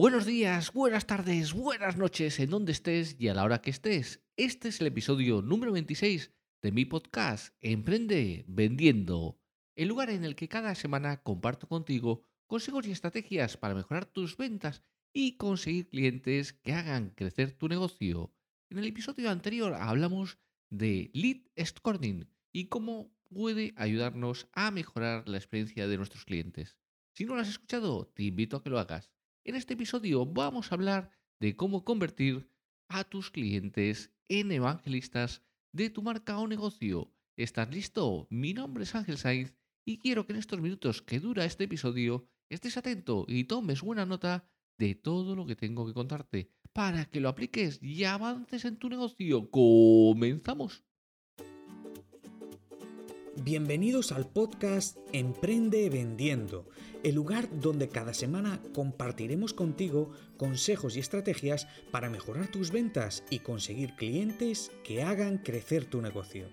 Buenos días, buenas tardes, buenas noches, en donde estés y a la hora que estés. Este es el episodio número 26 de mi podcast Emprende Vendiendo, el lugar en el que cada semana comparto contigo consejos y estrategias para mejorar tus ventas y conseguir clientes que hagan crecer tu negocio. En el episodio anterior hablamos de lead scoring y cómo puede ayudarnos a mejorar la experiencia de nuestros clientes. Si no lo has escuchado, te invito a que lo hagas. En este episodio vamos a hablar de cómo convertir a tus clientes en evangelistas de tu marca o negocio. ¿Estás listo? Mi nombre es Ángel Saiz y quiero que en estos minutos que dura este episodio estés atento y tomes buena nota de todo lo que tengo que contarte para que lo apliques y avances en tu negocio. ¡Comenzamos! Bienvenidos al podcast Emprende Vendiendo, el lugar donde cada semana compartiremos contigo consejos y estrategias para mejorar tus ventas y conseguir clientes que hagan crecer tu negocio.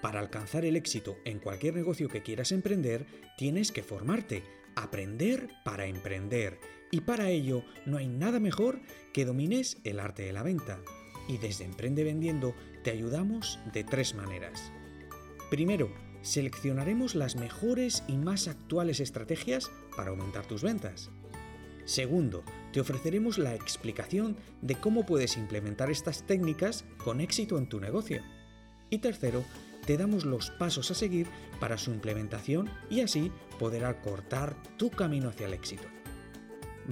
Para alcanzar el éxito en cualquier negocio que quieras emprender, tienes que formarte, aprender para emprender, y para ello no hay nada mejor que domines el arte de la venta. Y desde Emprende Vendiendo te ayudamos de tres maneras. Primero, seleccionaremos las mejores y más actuales estrategias para aumentar tus ventas. Segundo, te ofreceremos la explicación de cómo puedes implementar estas técnicas con éxito en tu negocio. Y tercero, te damos los pasos a seguir para su implementación y así poder acortar tu camino hacia el éxito.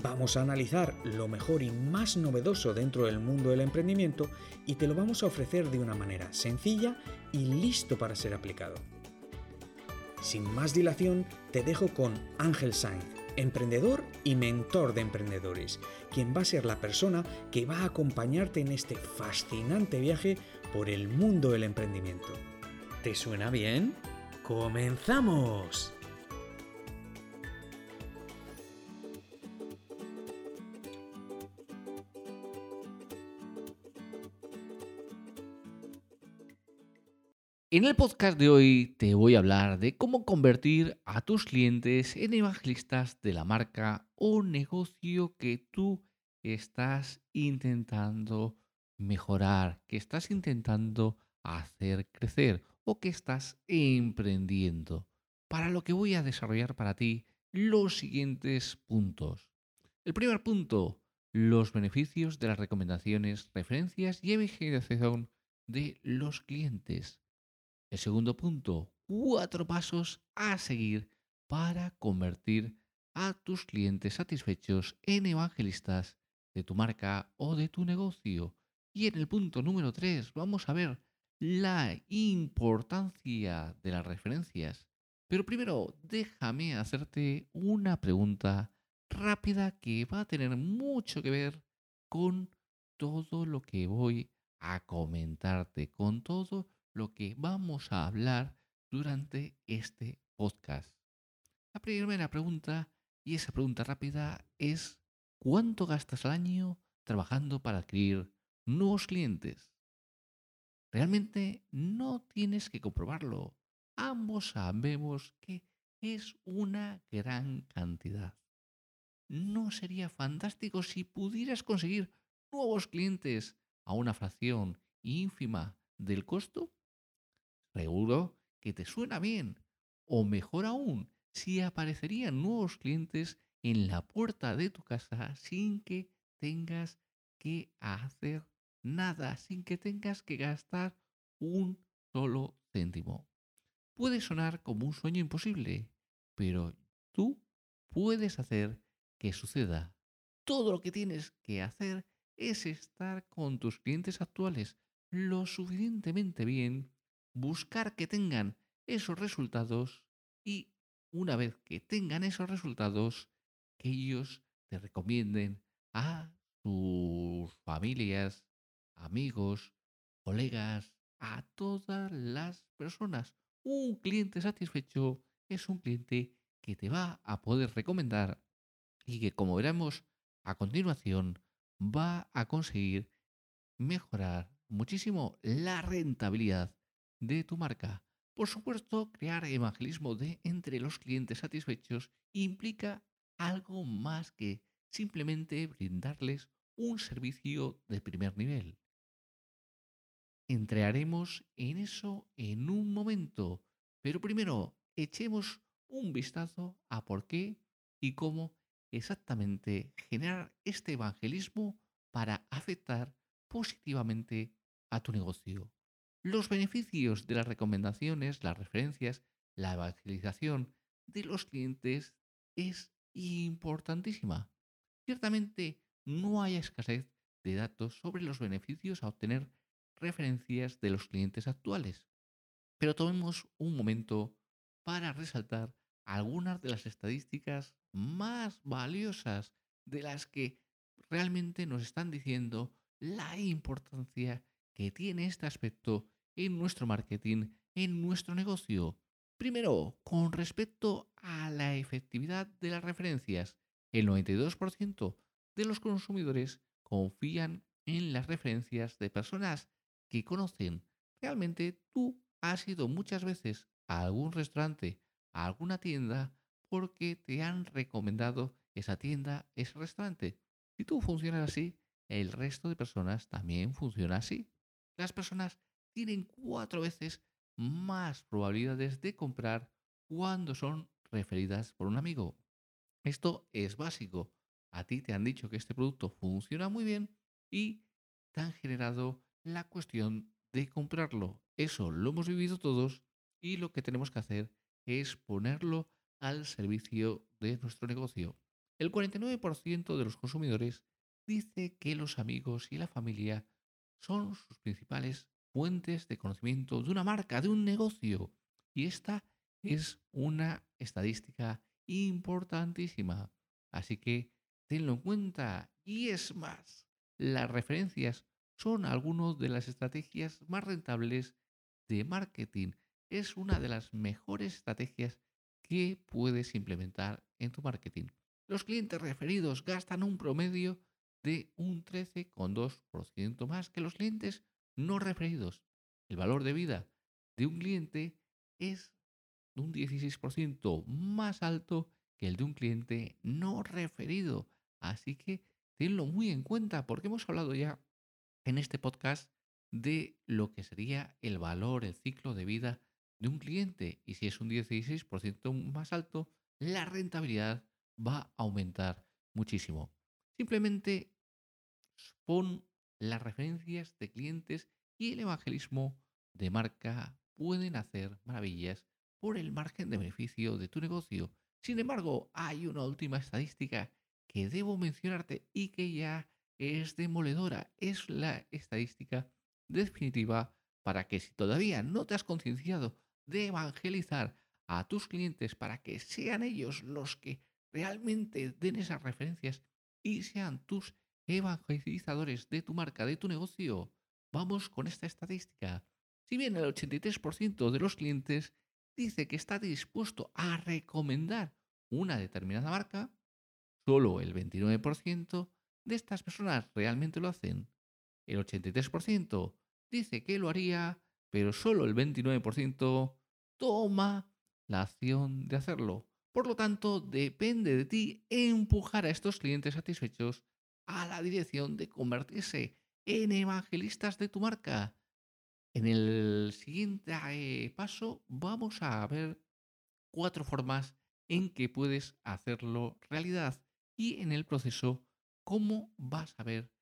Vamos a analizar lo mejor y más novedoso dentro del mundo del emprendimiento y te lo vamos a ofrecer de una manera sencilla y listo para ser aplicado. Sin más dilación, te dejo con Ángel Sainz, emprendedor y mentor de emprendedores, quien va a ser la persona que va a acompañarte en este fascinante viaje por el mundo del emprendimiento. ¿Te suena bien? ¡Comenzamos! En el podcast de hoy te voy a hablar de cómo convertir a tus clientes en evangelistas de la marca o negocio que tú estás intentando mejorar, que estás intentando hacer crecer o que estás emprendiendo. Para lo que voy a desarrollar para ti los siguientes puntos. El primer punto, los beneficios de las recomendaciones, referencias y evangelización de los clientes. El segundo punto, cuatro pasos a seguir para convertir a tus clientes satisfechos en evangelistas de tu marca o de tu negocio. Y en el punto número tres vamos a ver la importancia de las referencias. Pero primero, déjame hacerte una pregunta rápida que va a tener mucho que ver con todo lo que voy a comentarte, con todo lo que vamos a hablar durante este podcast. La primera pregunta, y esa pregunta rápida, es ¿cuánto gastas al año trabajando para adquirir nuevos clientes? Realmente no tienes que comprobarlo. Ambos sabemos que es una gran cantidad. ¿No sería fantástico si pudieras conseguir nuevos clientes a una fracción ínfima del costo? Que te suena bien. O mejor aún, si aparecerían nuevos clientes en la puerta de tu casa sin que tengas que hacer nada, sin que tengas que gastar un solo céntimo. Puede sonar como un sueño imposible, pero tú puedes hacer que suceda. Todo lo que tienes que hacer es estar con tus clientes actuales lo suficientemente bien buscar que tengan esos resultados y una vez que tengan esos resultados, que ellos te recomienden a sus familias, amigos, colegas, a todas las personas. Un cliente satisfecho es un cliente que te va a poder recomendar y que, como veremos a continuación, va a conseguir mejorar muchísimo la rentabilidad de tu marca. Por supuesto, crear evangelismo de entre los clientes satisfechos implica algo más que simplemente brindarles un servicio de primer nivel. Entraremos en eso en un momento, pero primero echemos un vistazo a por qué y cómo exactamente generar este evangelismo para afectar positivamente a tu negocio. Los beneficios de las recomendaciones, las referencias, la evangelización de los clientes es importantísima. Ciertamente no hay escasez de datos sobre los beneficios a obtener referencias de los clientes actuales, pero tomemos un momento para resaltar algunas de las estadísticas más valiosas de las que realmente nos están diciendo la importancia que tiene este aspecto en nuestro marketing, en nuestro negocio. Primero, con respecto a la efectividad de las referencias, el 92% de los consumidores confían en las referencias de personas que conocen. Realmente tú has ido muchas veces a algún restaurante, a alguna tienda, porque te han recomendado esa tienda, ese restaurante. Si tú funcionas así, el resto de personas también funciona así. Las personas tienen cuatro veces más probabilidades de comprar cuando son referidas por un amigo. Esto es básico. A ti te han dicho que este producto funciona muy bien y te han generado la cuestión de comprarlo. Eso lo hemos vivido todos y lo que tenemos que hacer es ponerlo al servicio de nuestro negocio. El 49% de los consumidores dice que los amigos y la familia son sus principales fuentes de conocimiento de una marca, de un negocio. Y esta es una estadística importantísima. Así que tenlo en cuenta. Y es más, las referencias son algunas de las estrategias más rentables de marketing. Es una de las mejores estrategias que puedes implementar en tu marketing. Los clientes referidos gastan un promedio de un 13,2% más que los clientes no referidos. El valor de vida de un cliente es un 16% más alto que el de un cliente no referido. Así que tenlo muy en cuenta porque hemos hablado ya en este podcast de lo que sería el valor, el ciclo de vida de un cliente. Y si es un 16% más alto, la rentabilidad va a aumentar muchísimo. Simplemente pon las referencias de clientes y el evangelismo de marca pueden hacer maravillas por el margen de beneficio de tu negocio. Sin embargo, hay una última estadística que debo mencionarte y que ya es demoledora. Es la estadística definitiva para que si todavía no te has concienciado de evangelizar a tus clientes para que sean ellos los que realmente den esas referencias y sean tus evangelizadores de tu marca, de tu negocio. Vamos con esta estadística. Si bien el 83% de los clientes dice que está dispuesto a recomendar una determinada marca, solo el 29% de estas personas realmente lo hacen. El 83% dice que lo haría, pero solo el 29% toma la acción de hacerlo. Por lo tanto, depende de ti empujar a estos clientes satisfechos a la dirección de convertirse en evangelistas de tu marca. En el siguiente eh, paso vamos a ver cuatro formas en que puedes hacerlo realidad y en el proceso cómo vas a ver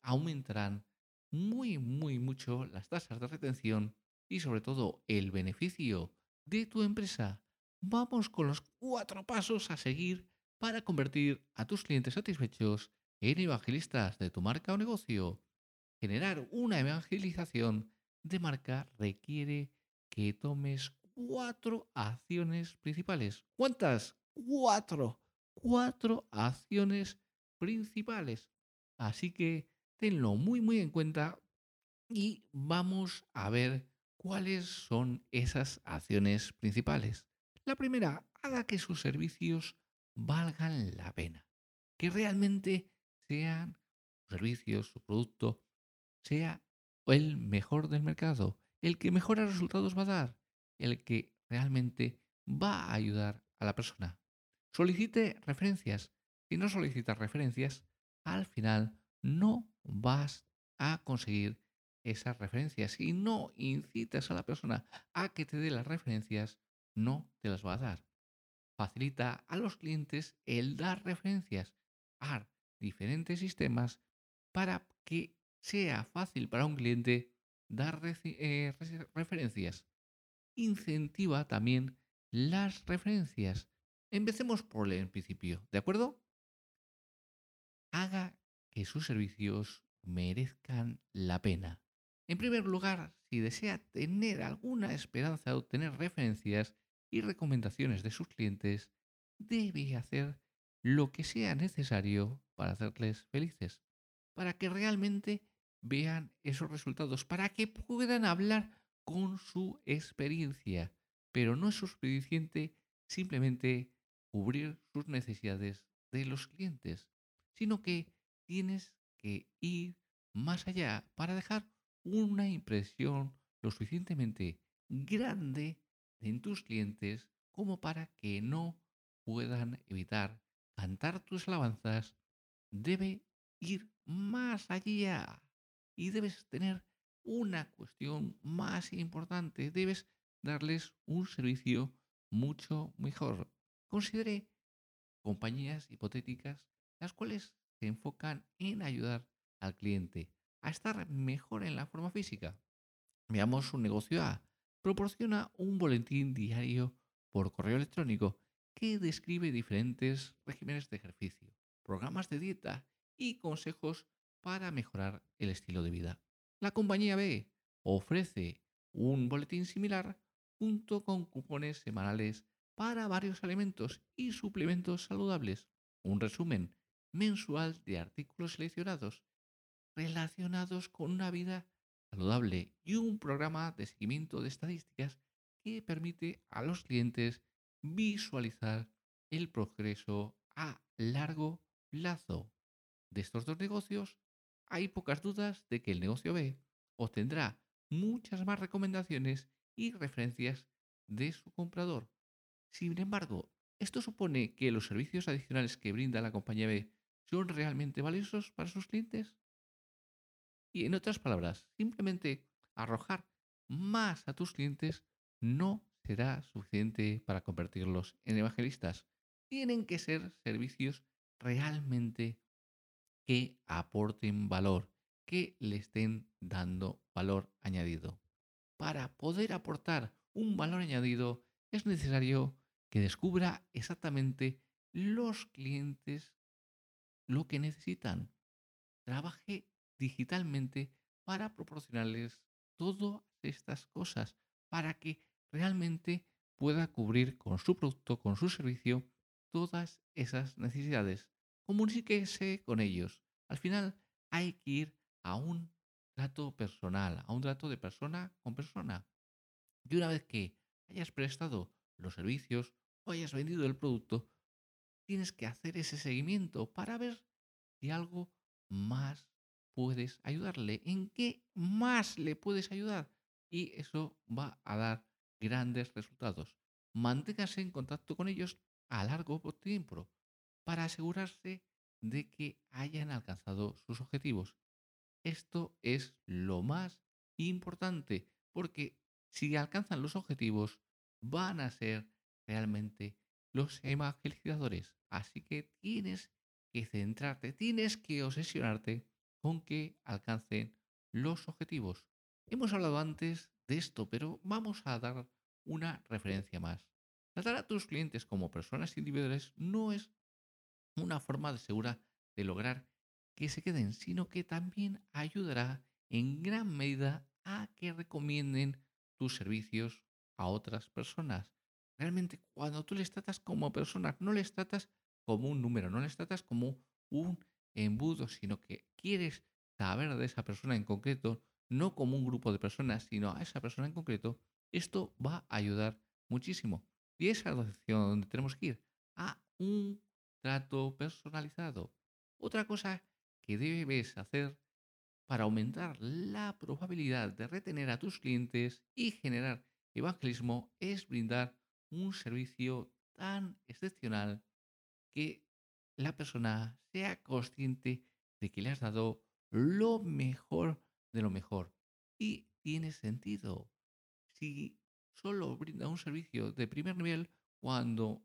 aumentarán muy, muy mucho las tasas de retención y sobre todo el beneficio de tu empresa. Vamos con los cuatro pasos a seguir para convertir a tus clientes satisfechos en evangelistas de tu marca o negocio. Generar una evangelización de marca requiere que tomes cuatro acciones principales. ¿Cuántas? Cuatro. Cuatro acciones principales. Así que tenlo muy, muy en cuenta y vamos a ver cuáles son esas acciones principales. La primera, haga que sus servicios valgan la pena. Que realmente sean servicios, su producto, sea el mejor del mercado, el que mejores resultados va a dar, el que realmente va a ayudar a la persona. Solicite referencias. si no solicitas referencias, al final no vas a conseguir esas referencias. Si no incitas a la persona a que te dé las referencias, no te las va a dar. Facilita a los clientes el dar referencias a diferentes sistemas para que sea fácil para un cliente dar eh, referencias. Incentiva también las referencias. Empecemos por el principio, ¿de acuerdo? Haga que sus servicios merezcan la pena. En primer lugar, si desea tener alguna esperanza de obtener referencias y recomendaciones de sus clientes, debe hacer lo que sea necesario para hacerles felices, para que realmente vean esos resultados, para que puedan hablar con su experiencia. Pero no es suficiente simplemente cubrir sus necesidades de los clientes, sino que tienes que ir más allá para dejar una impresión lo suficientemente grande en tus clientes como para que no puedan evitar cantar tus alabanzas, debe ir más allá y debes tener una cuestión más importante, debes darles un servicio mucho mejor. Considere compañías hipotéticas las cuales se enfocan en ayudar al cliente a estar mejor en la forma física. Veamos un negocio A. Proporciona un boletín diario por correo electrónico que describe diferentes regímenes de ejercicio, programas de dieta y consejos para mejorar el estilo de vida. La compañía B ofrece un boletín similar junto con cupones semanales para varios alimentos y suplementos saludables, un resumen mensual de artículos seleccionados relacionados con una vida saludable y un programa de seguimiento de estadísticas que permite a los clientes visualizar el progreso a largo plazo. De estos dos negocios, hay pocas dudas de que el negocio B obtendrá muchas más recomendaciones y referencias de su comprador. Sin embargo, esto supone que los servicios adicionales que brinda la compañía B son realmente valiosos para sus clientes. Y en otras palabras, simplemente arrojar más a tus clientes no será suficiente para convertirlos en evangelistas. Tienen que ser servicios realmente que aporten valor, que le estén dando valor añadido. Para poder aportar un valor añadido es necesario que descubra exactamente los clientes lo que necesitan. Trabaje digitalmente para proporcionarles todas estas cosas, para que realmente pueda cubrir con su producto, con su servicio, todas esas necesidades. Comuníquese con ellos. Al final hay que ir a un trato personal, a un trato de persona con persona. Y una vez que hayas prestado los servicios o hayas vendido el producto, tienes que hacer ese seguimiento para ver si algo más puedes ayudarle, en qué más le puedes ayudar. Y eso va a dar grandes resultados. Manténgase en contacto con ellos a largo tiempo para asegurarse de que hayan alcanzado sus objetivos. Esto es lo más importante porque si alcanzan los objetivos van a ser realmente los evangelizadores. Así que tienes que centrarte, tienes que obsesionarte con que alcancen los objetivos. Hemos hablado antes de esto, pero vamos a dar una referencia más. Tratar a tus clientes como personas individuales no es una forma de segura de lograr que se queden, sino que también ayudará en gran medida a que recomienden tus servicios a otras personas. Realmente cuando tú les tratas como personas, no les tratas como un número, no les tratas como un embudo, sino que quieres saber de esa persona en concreto, no como un grupo de personas, sino a esa persona en concreto, esto va a ayudar muchísimo. Y es dirección donde tenemos que ir, a un trato personalizado. Otra cosa que debes hacer para aumentar la probabilidad de retener a tus clientes y generar evangelismo es brindar un servicio tan excepcional que la persona sea consciente de que le has dado lo mejor de lo mejor. Y tiene sentido. Si solo brinda un servicio de primer nivel cuando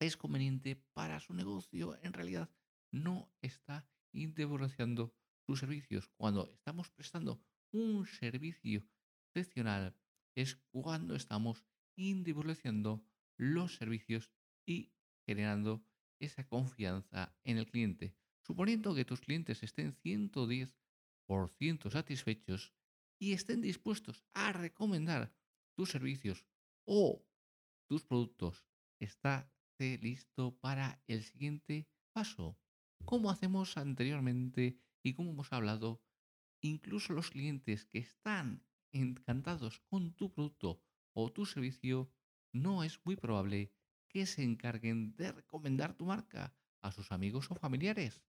es conveniente para su negocio, en realidad no está individualizando sus servicios. Cuando estamos prestando un servicio excepcional es cuando estamos individualizando los servicios y generando esa confianza en el cliente. Suponiendo que tus clientes estén 110% satisfechos y estén dispuestos a recomendar tus servicios o tus productos, está listo para el siguiente paso. Como hacemos anteriormente y como hemos hablado, incluso los clientes que están encantados con tu producto o tu servicio, no es muy probable que se encarguen de recomendar tu marca a sus amigos o familiares.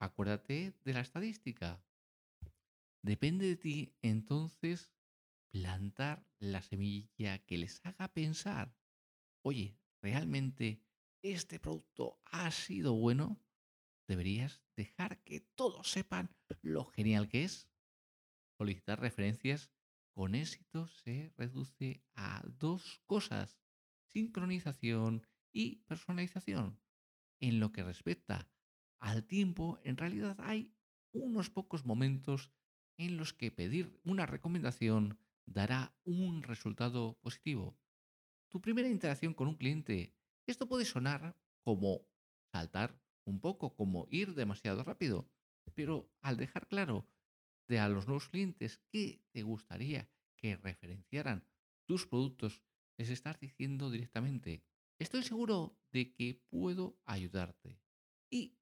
Acuérdate de la estadística. Depende de ti entonces plantar la semilla que les haga pensar, oye, ¿realmente este producto ha sido bueno? Deberías dejar que todos sepan lo genial que es. Solicitar referencias con éxito se reduce a dos cosas, sincronización y personalización. En lo que respecta al tiempo, en realidad hay unos pocos momentos en los que pedir una recomendación dará un resultado positivo. Tu primera interacción con un cliente, esto puede sonar como saltar un poco, como ir demasiado rápido, pero al dejar claro de a los nuevos clientes que te gustaría que referenciaran tus productos, les estás diciendo directamente, estoy seguro de que puedo ayudarte. Y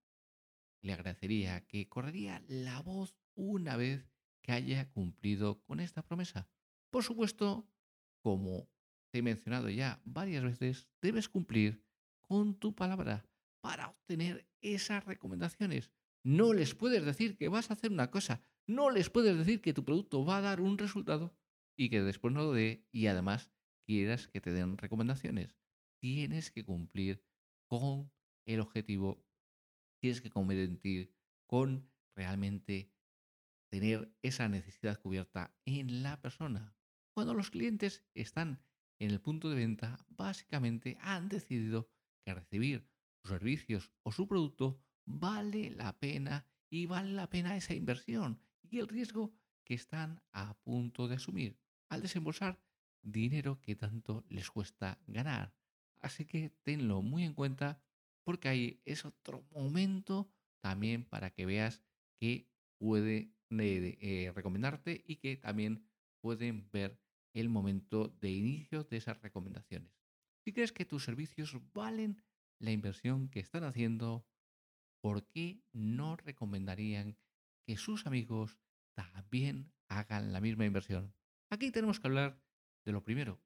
le agradecería que correría la voz una vez que haya cumplido con esta promesa. Por supuesto, como te he mencionado ya varias veces, debes cumplir con tu palabra para obtener esas recomendaciones. No les puedes decir que vas a hacer una cosa, no les puedes decir que tu producto va a dar un resultado y que después no lo dé y además quieras que te den recomendaciones. Tienes que cumplir con el objetivo, tienes que cumplir con realmente tener esa necesidad cubierta en la persona. Cuando los clientes están en el punto de venta, básicamente han decidido que recibir sus servicios o su producto vale la pena y vale la pena esa inversión y el riesgo que están a punto de asumir al desembolsar dinero que tanto les cuesta ganar. Así que tenlo muy en cuenta porque ahí es otro momento también para que veas que puede eh, recomendarte y que también pueden ver el momento de inicio de esas recomendaciones. Si crees que tus servicios valen la inversión que están haciendo, ¿por qué no recomendarían que sus amigos también hagan la misma inversión? Aquí tenemos que hablar de lo primero.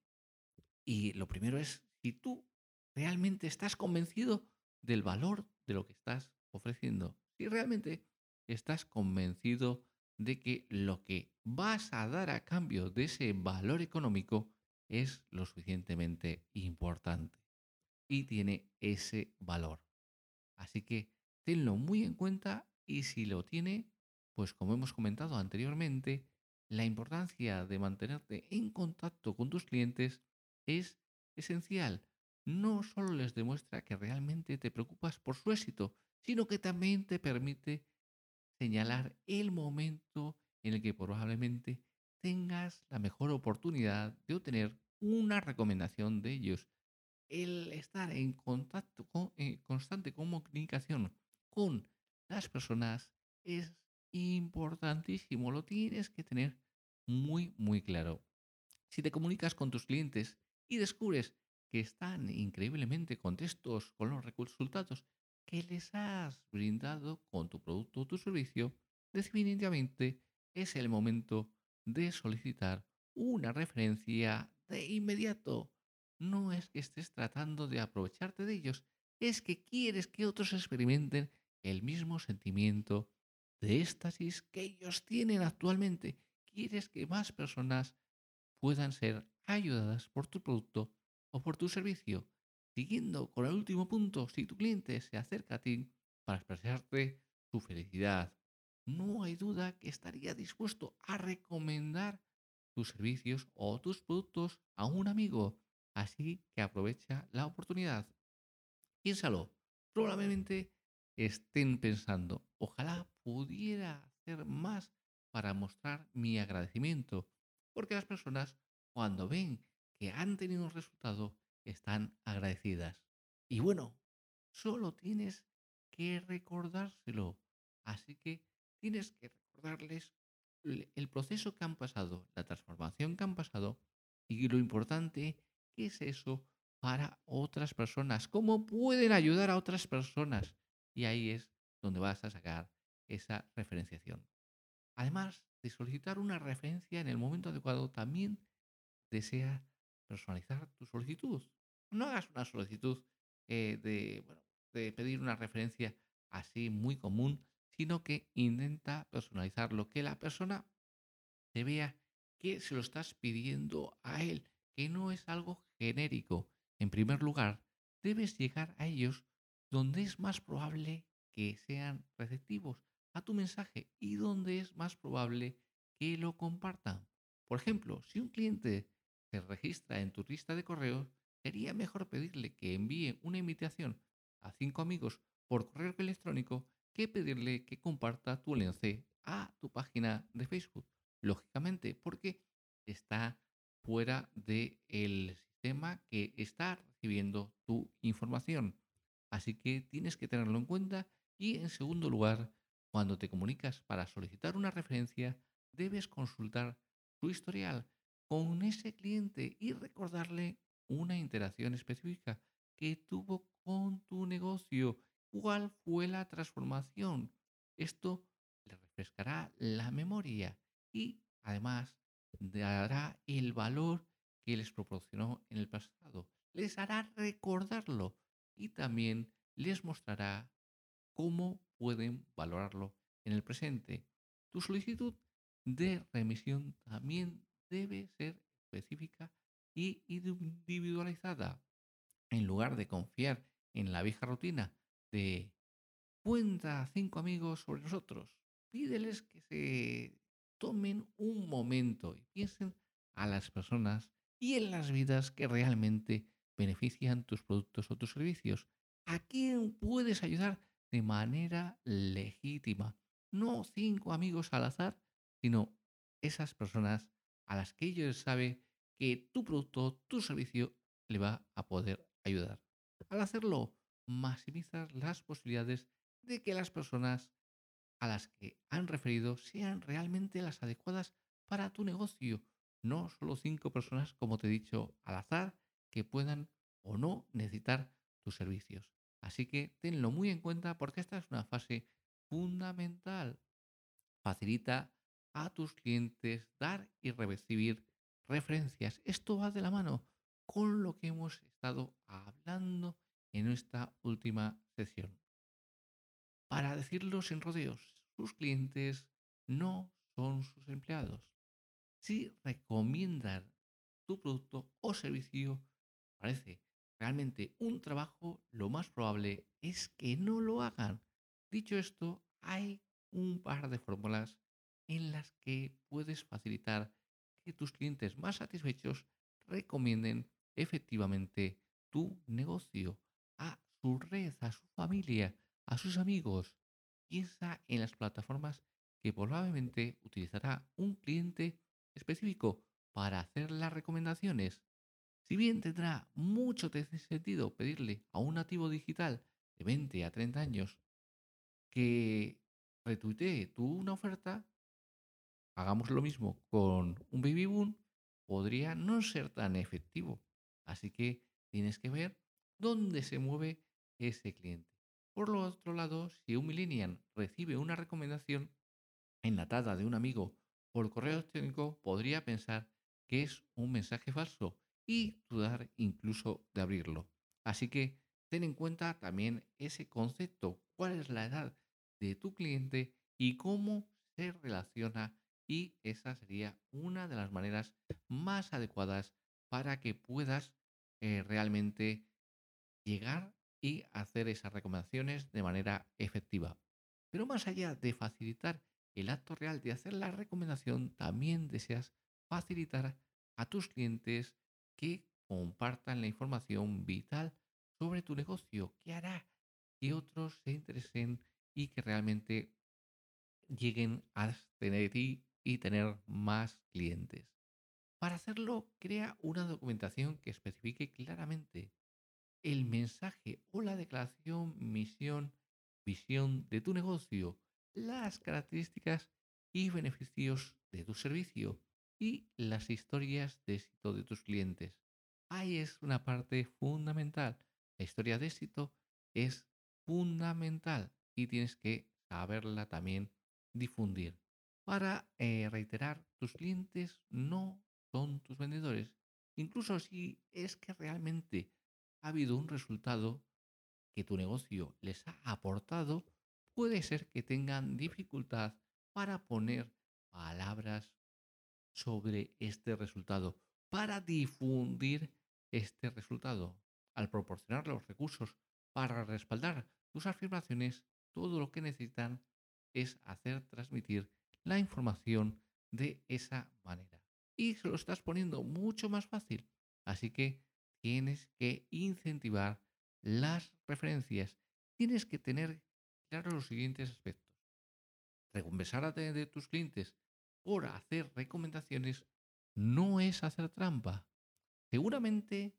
Y lo primero es si tú realmente estás convencido del valor de lo que estás ofreciendo. Si realmente estás convencido de que lo que vas a dar a cambio de ese valor económico es lo suficientemente importante y tiene ese valor. Así que tenlo muy en cuenta y si lo tiene, pues como hemos comentado anteriormente, la importancia de mantenerte en contacto con tus clientes es esencial. No solo les demuestra que realmente te preocupas por su éxito, sino que también te permite señalar el momento en el que probablemente tengas la mejor oportunidad de obtener una recomendación de ellos. El estar en contacto con eh, constante comunicación con las personas es importantísimo, lo tienes que tener muy, muy claro. Si te comunicas con tus clientes y descubres que están increíblemente contentos con los resultados que les has brindado con tu producto o tu servicio, definitivamente es el momento de solicitar una referencia de inmediato. No es que estés tratando de aprovecharte de ellos, es que quieres que otros experimenten el mismo sentimiento de éxtasis que ellos tienen actualmente. Quieres que más personas puedan ser ayudadas por tu producto o por tu servicio. Siguiendo con el último punto, si tu cliente se acerca a ti para expresarte su felicidad. No hay duda que estaría dispuesto a recomendar tus servicios o tus productos a un amigo. Así que aprovecha la oportunidad. Piénsalo. Probablemente estén pensando, ojalá pudiera hacer más para mostrar mi agradecimiento. Porque las personas, cuando ven que han tenido un resultado, están agradecidas. Y bueno, solo tienes que recordárselo. Así que tienes que recordarles el proceso que han pasado, la transformación que han pasado y lo importante que es eso para otras personas, cómo pueden ayudar a otras personas. Y ahí es donde vas a sacar esa referenciación. Además de solicitar una referencia en el momento adecuado, también desea personalizar tu solicitud. No hagas una solicitud eh, de, de pedir una referencia así muy común, sino que intenta personalizar lo que la persona te vea que se lo estás pidiendo a él, que no es algo genérico. En primer lugar, debes llegar a ellos donde es más probable que sean receptivos a tu mensaje y donde es más probable que lo compartan. Por ejemplo, si un cliente se registra en tu lista de correos, sería mejor pedirle que envíe una invitación a cinco amigos por correo electrónico que pedirle que comparta tu enlace a tu página de Facebook. Lógicamente, porque está fuera del sistema que está recibiendo tu información. Así que tienes que tenerlo en cuenta y en segundo lugar, cuando te comunicas para solicitar una referencia, debes consultar su historial con ese cliente y recordarle una interacción específica que tuvo con tu negocio. ¿Cuál fue la transformación? Esto le refrescará la memoria y además dará el valor que les proporcionó en el pasado. Les hará recordarlo y también les mostrará cómo pueden valorarlo en el presente. Tu solicitud de remisión también debe ser específica y individualizada. En lugar de confiar en la vieja rutina de cuenta a cinco amigos sobre nosotros, pídeles que se tomen un momento y piensen a las personas y en las vidas que realmente benefician tus productos o tus servicios. ¿A quién puedes ayudar de manera legítima? No cinco amigos al azar, sino esas personas a las que ellos saben que tu producto, tu servicio le va a poder ayudar. Al hacerlo, maximizar las posibilidades de que las personas a las que han referido sean realmente las adecuadas para tu negocio, no solo cinco personas, como te he dicho, al azar, que puedan o no necesitar tus servicios. Así que tenlo muy en cuenta porque esta es una fase fundamental. Facilita a tus clientes dar y recibir referencias. Esto va de la mano con lo que hemos estado hablando en esta última sesión. Para decirlo sin rodeos, sus clientes no son sus empleados. Si recomiendan tu producto o servicio, parece realmente un trabajo, lo más probable es que no lo hagan. Dicho esto, hay un par de fórmulas en las que puedes facilitar que tus clientes más satisfechos recomienden efectivamente tu negocio a su red, a su familia, a sus amigos. Piensa en las plataformas que probablemente utilizará un cliente específico para hacer las recomendaciones. Si bien tendrá mucho sentido pedirle a un nativo digital de 20 a 30 años que retuitee tu una oferta, hagamos lo mismo con un baby boom, podría no ser tan efectivo. Así que tienes que ver dónde se mueve ese cliente. Por lo otro lado, si un millennial recibe una recomendación enlatada de un amigo por correo electrónico, podría pensar que es un mensaje falso y dudar incluso de abrirlo. Así que ten en cuenta también ese concepto, cuál es la edad de tu cliente y cómo se relaciona y esa sería una de las maneras más adecuadas para que puedas eh, realmente llegar y hacer esas recomendaciones de manera efectiva. Pero más allá de facilitar el acto real de hacer la recomendación, también deseas facilitar a tus clientes que compartan la información vital sobre tu negocio, que hará que otros se interesen y que realmente lleguen a tener ti y tener más clientes. Para hacerlo, crea una documentación que especifique claramente el mensaje o la declaración, misión, visión de tu negocio, las características y beneficios de tu servicio y las historias de éxito de tus clientes. Ahí es una parte fundamental. La historia de éxito es fundamental y tienes que saberla también difundir. Para eh, reiterar, tus clientes no son tus vendedores. Incluso si es que realmente ha habido un resultado que tu negocio les ha aportado, puede ser que tengan dificultad para poner palabras sobre este resultado, para difundir este resultado. Al proporcionar los recursos para respaldar tus afirmaciones, todo lo que necesitan es hacer transmitir la información de esa manera. Y se lo estás poniendo mucho más fácil. Así que tienes que incentivar las referencias. Tienes que tener claro los siguientes aspectos. Recompensar a de tus clientes por hacer recomendaciones no es hacer trampa. Seguramente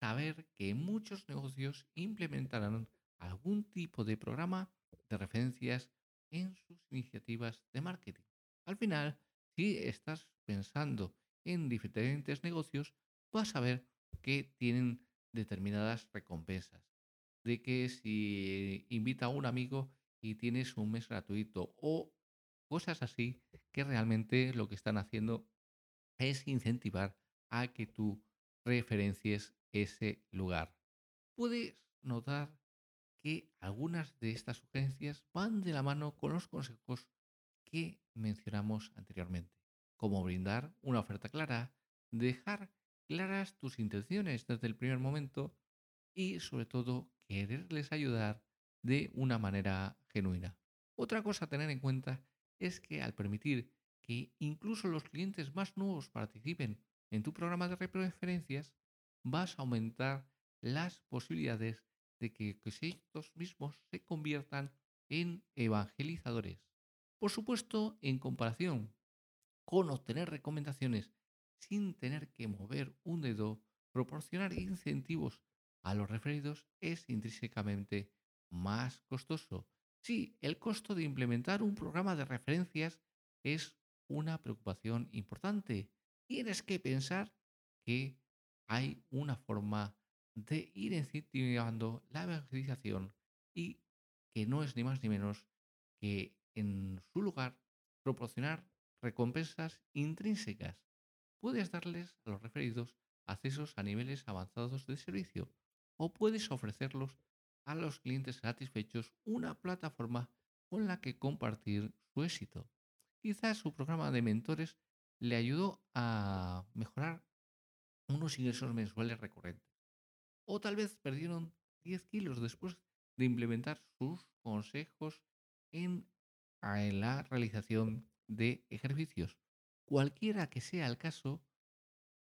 saber que muchos negocios implementarán algún tipo de programa de referencias en sus iniciativas de marketing. Al final, si estás pensando en diferentes negocios, vas a ver que tienen determinadas recompensas. De que si invita a un amigo y tienes un mes gratuito o cosas así que realmente lo que están haciendo es incentivar a que tú referencies ese lugar. Puedes notar que algunas de estas sugerencias van de la mano con los consejos que mencionamos anteriormente, como brindar una oferta clara, dejar claras tus intenciones desde el primer momento y sobre todo quererles ayudar de una manera genuina. Otra cosa a tener en cuenta es que al permitir que incluso los clientes más nuevos participen en tu programa de referencias, vas a aumentar las posibilidades de que, estos mismos se conviertan en evangelizadores. Por supuesto, en comparación con obtener recomendaciones sin tener que mover un dedo, proporcionar incentivos a los referidos es intrínsecamente más costoso. Sí, el costo de implementar un programa de referencias es una preocupación importante. Tienes que pensar que hay una forma de ir incentivando la evangelización y que no es ni más ni menos que en su lugar proporcionar recompensas intrínsecas. Puedes darles a los referidos accesos a niveles avanzados de servicio o puedes ofrecerlos a los clientes satisfechos una plataforma con la que compartir su éxito. Quizás su programa de mentores le ayudó a mejorar unos ingresos mensuales recurrentes o tal vez perdieron 10 kilos después de implementar sus consejos en, la realización de ejercicios. Cualquiera que sea el caso,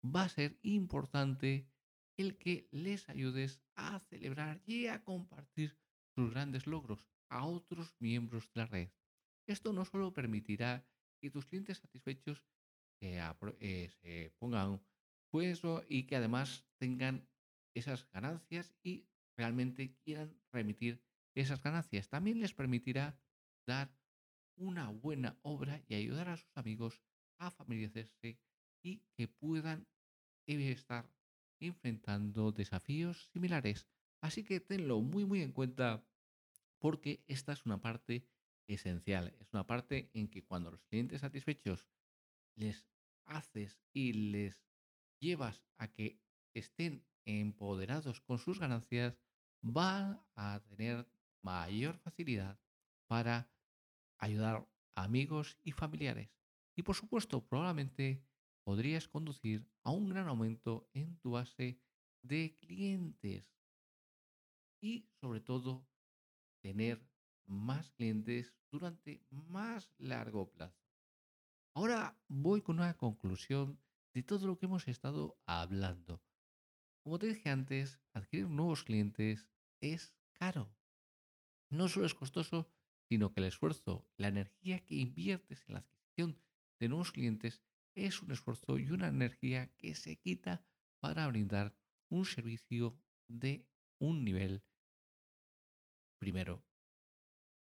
va a ser importante el que les ayudes a celebrar y a compartir sus grandes logros a otros miembros de la red. Esto no solo permitirá que tus clientes satisfechos se, eh, pongan puesto y que además tengan esas ganancias y realmente quieran remitir esas ganancias. También les permitirá dar una buena obra y ayudar a sus amigos a familiarizarse y que puedan estar enfrentando desafíos similares. Así que tenlo muy muy en cuenta porque esta es una parte esencial. Es una parte en que cuando los clientes satisfechos les haces y les llevas a que estén empoderados con sus ganancias, van a tener mayor facilidad para ayudar a amigos y familiares. Y por supuesto, probablemente podrías conducir a un gran aumento en tu base de clientes. y sobre todo tener más clientes durante más largo plazo. Ahora voy con una conclusión de todo lo que hemos estado hablando. Como te dije antes, adquirir nuevos clientes es caro. No solo es costoso, sino que el esfuerzo, la energía que inviertes en la adquisición de nuevos clientes es un esfuerzo y una energía que se quita para brindar un servicio de un nivel primero.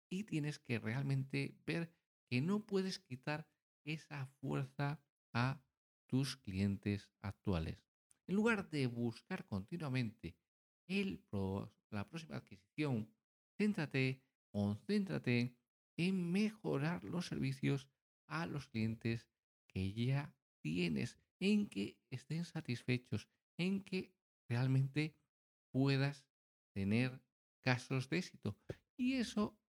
Y tienes que realmente ver que no puedes quitar esa fuerza a tus clientes actuales. En lugar de buscar continuamente el la próxima adquisición, céntrate, concéntrate en mejorar los servicios a los clientes que ya tienes, en que estén satisfechos, en que realmente puedas tener casos de éxito. Y eso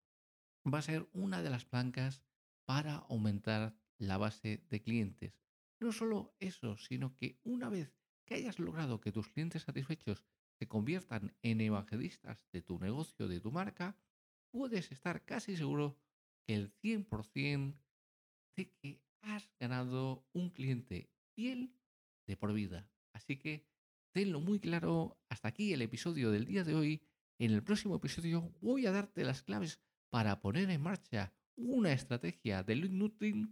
va a ser una de las plancas para aumentar la base de clientes. No solo eso, sino que una vez que hayas logrado que tus clientes satisfechos se conviertan en evangelistas de tu negocio, de tu marca, puedes estar casi seguro que el 100% de que has ganado un cliente fiel de por vida. Así que tenlo muy claro. Hasta aquí el episodio del día de hoy. En el próximo episodio voy a darte las claves para poner en marcha una estrategia de lead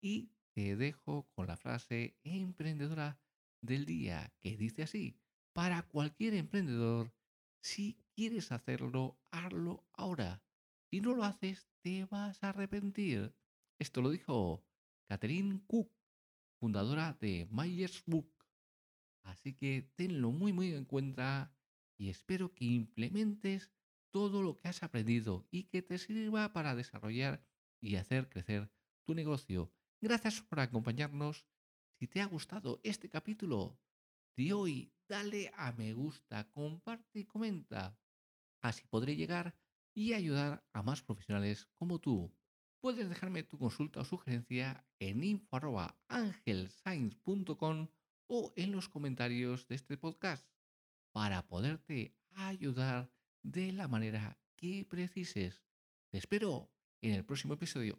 y te dejo con la frase emprendedora del día que dice así, para cualquier emprendedor, si quieres hacerlo, hazlo ahora. Si no lo haces, te vas a arrepentir. Esto lo dijo Catherine Cook, fundadora de Myers Book. Así que tenlo muy muy en cuenta y espero que implementes todo lo que has aprendido y que te sirva para desarrollar y hacer crecer tu negocio. Gracias por acompañarnos. Si te ha gustado este capítulo de hoy, dale a me gusta, comparte y comenta. Así podré llegar y ayudar a más profesionales como tú. Puedes dejarme tu consulta o sugerencia en info.angelscience.com o en los comentarios de este podcast para poderte ayudar de la manera que precises. Te espero en el próximo episodio.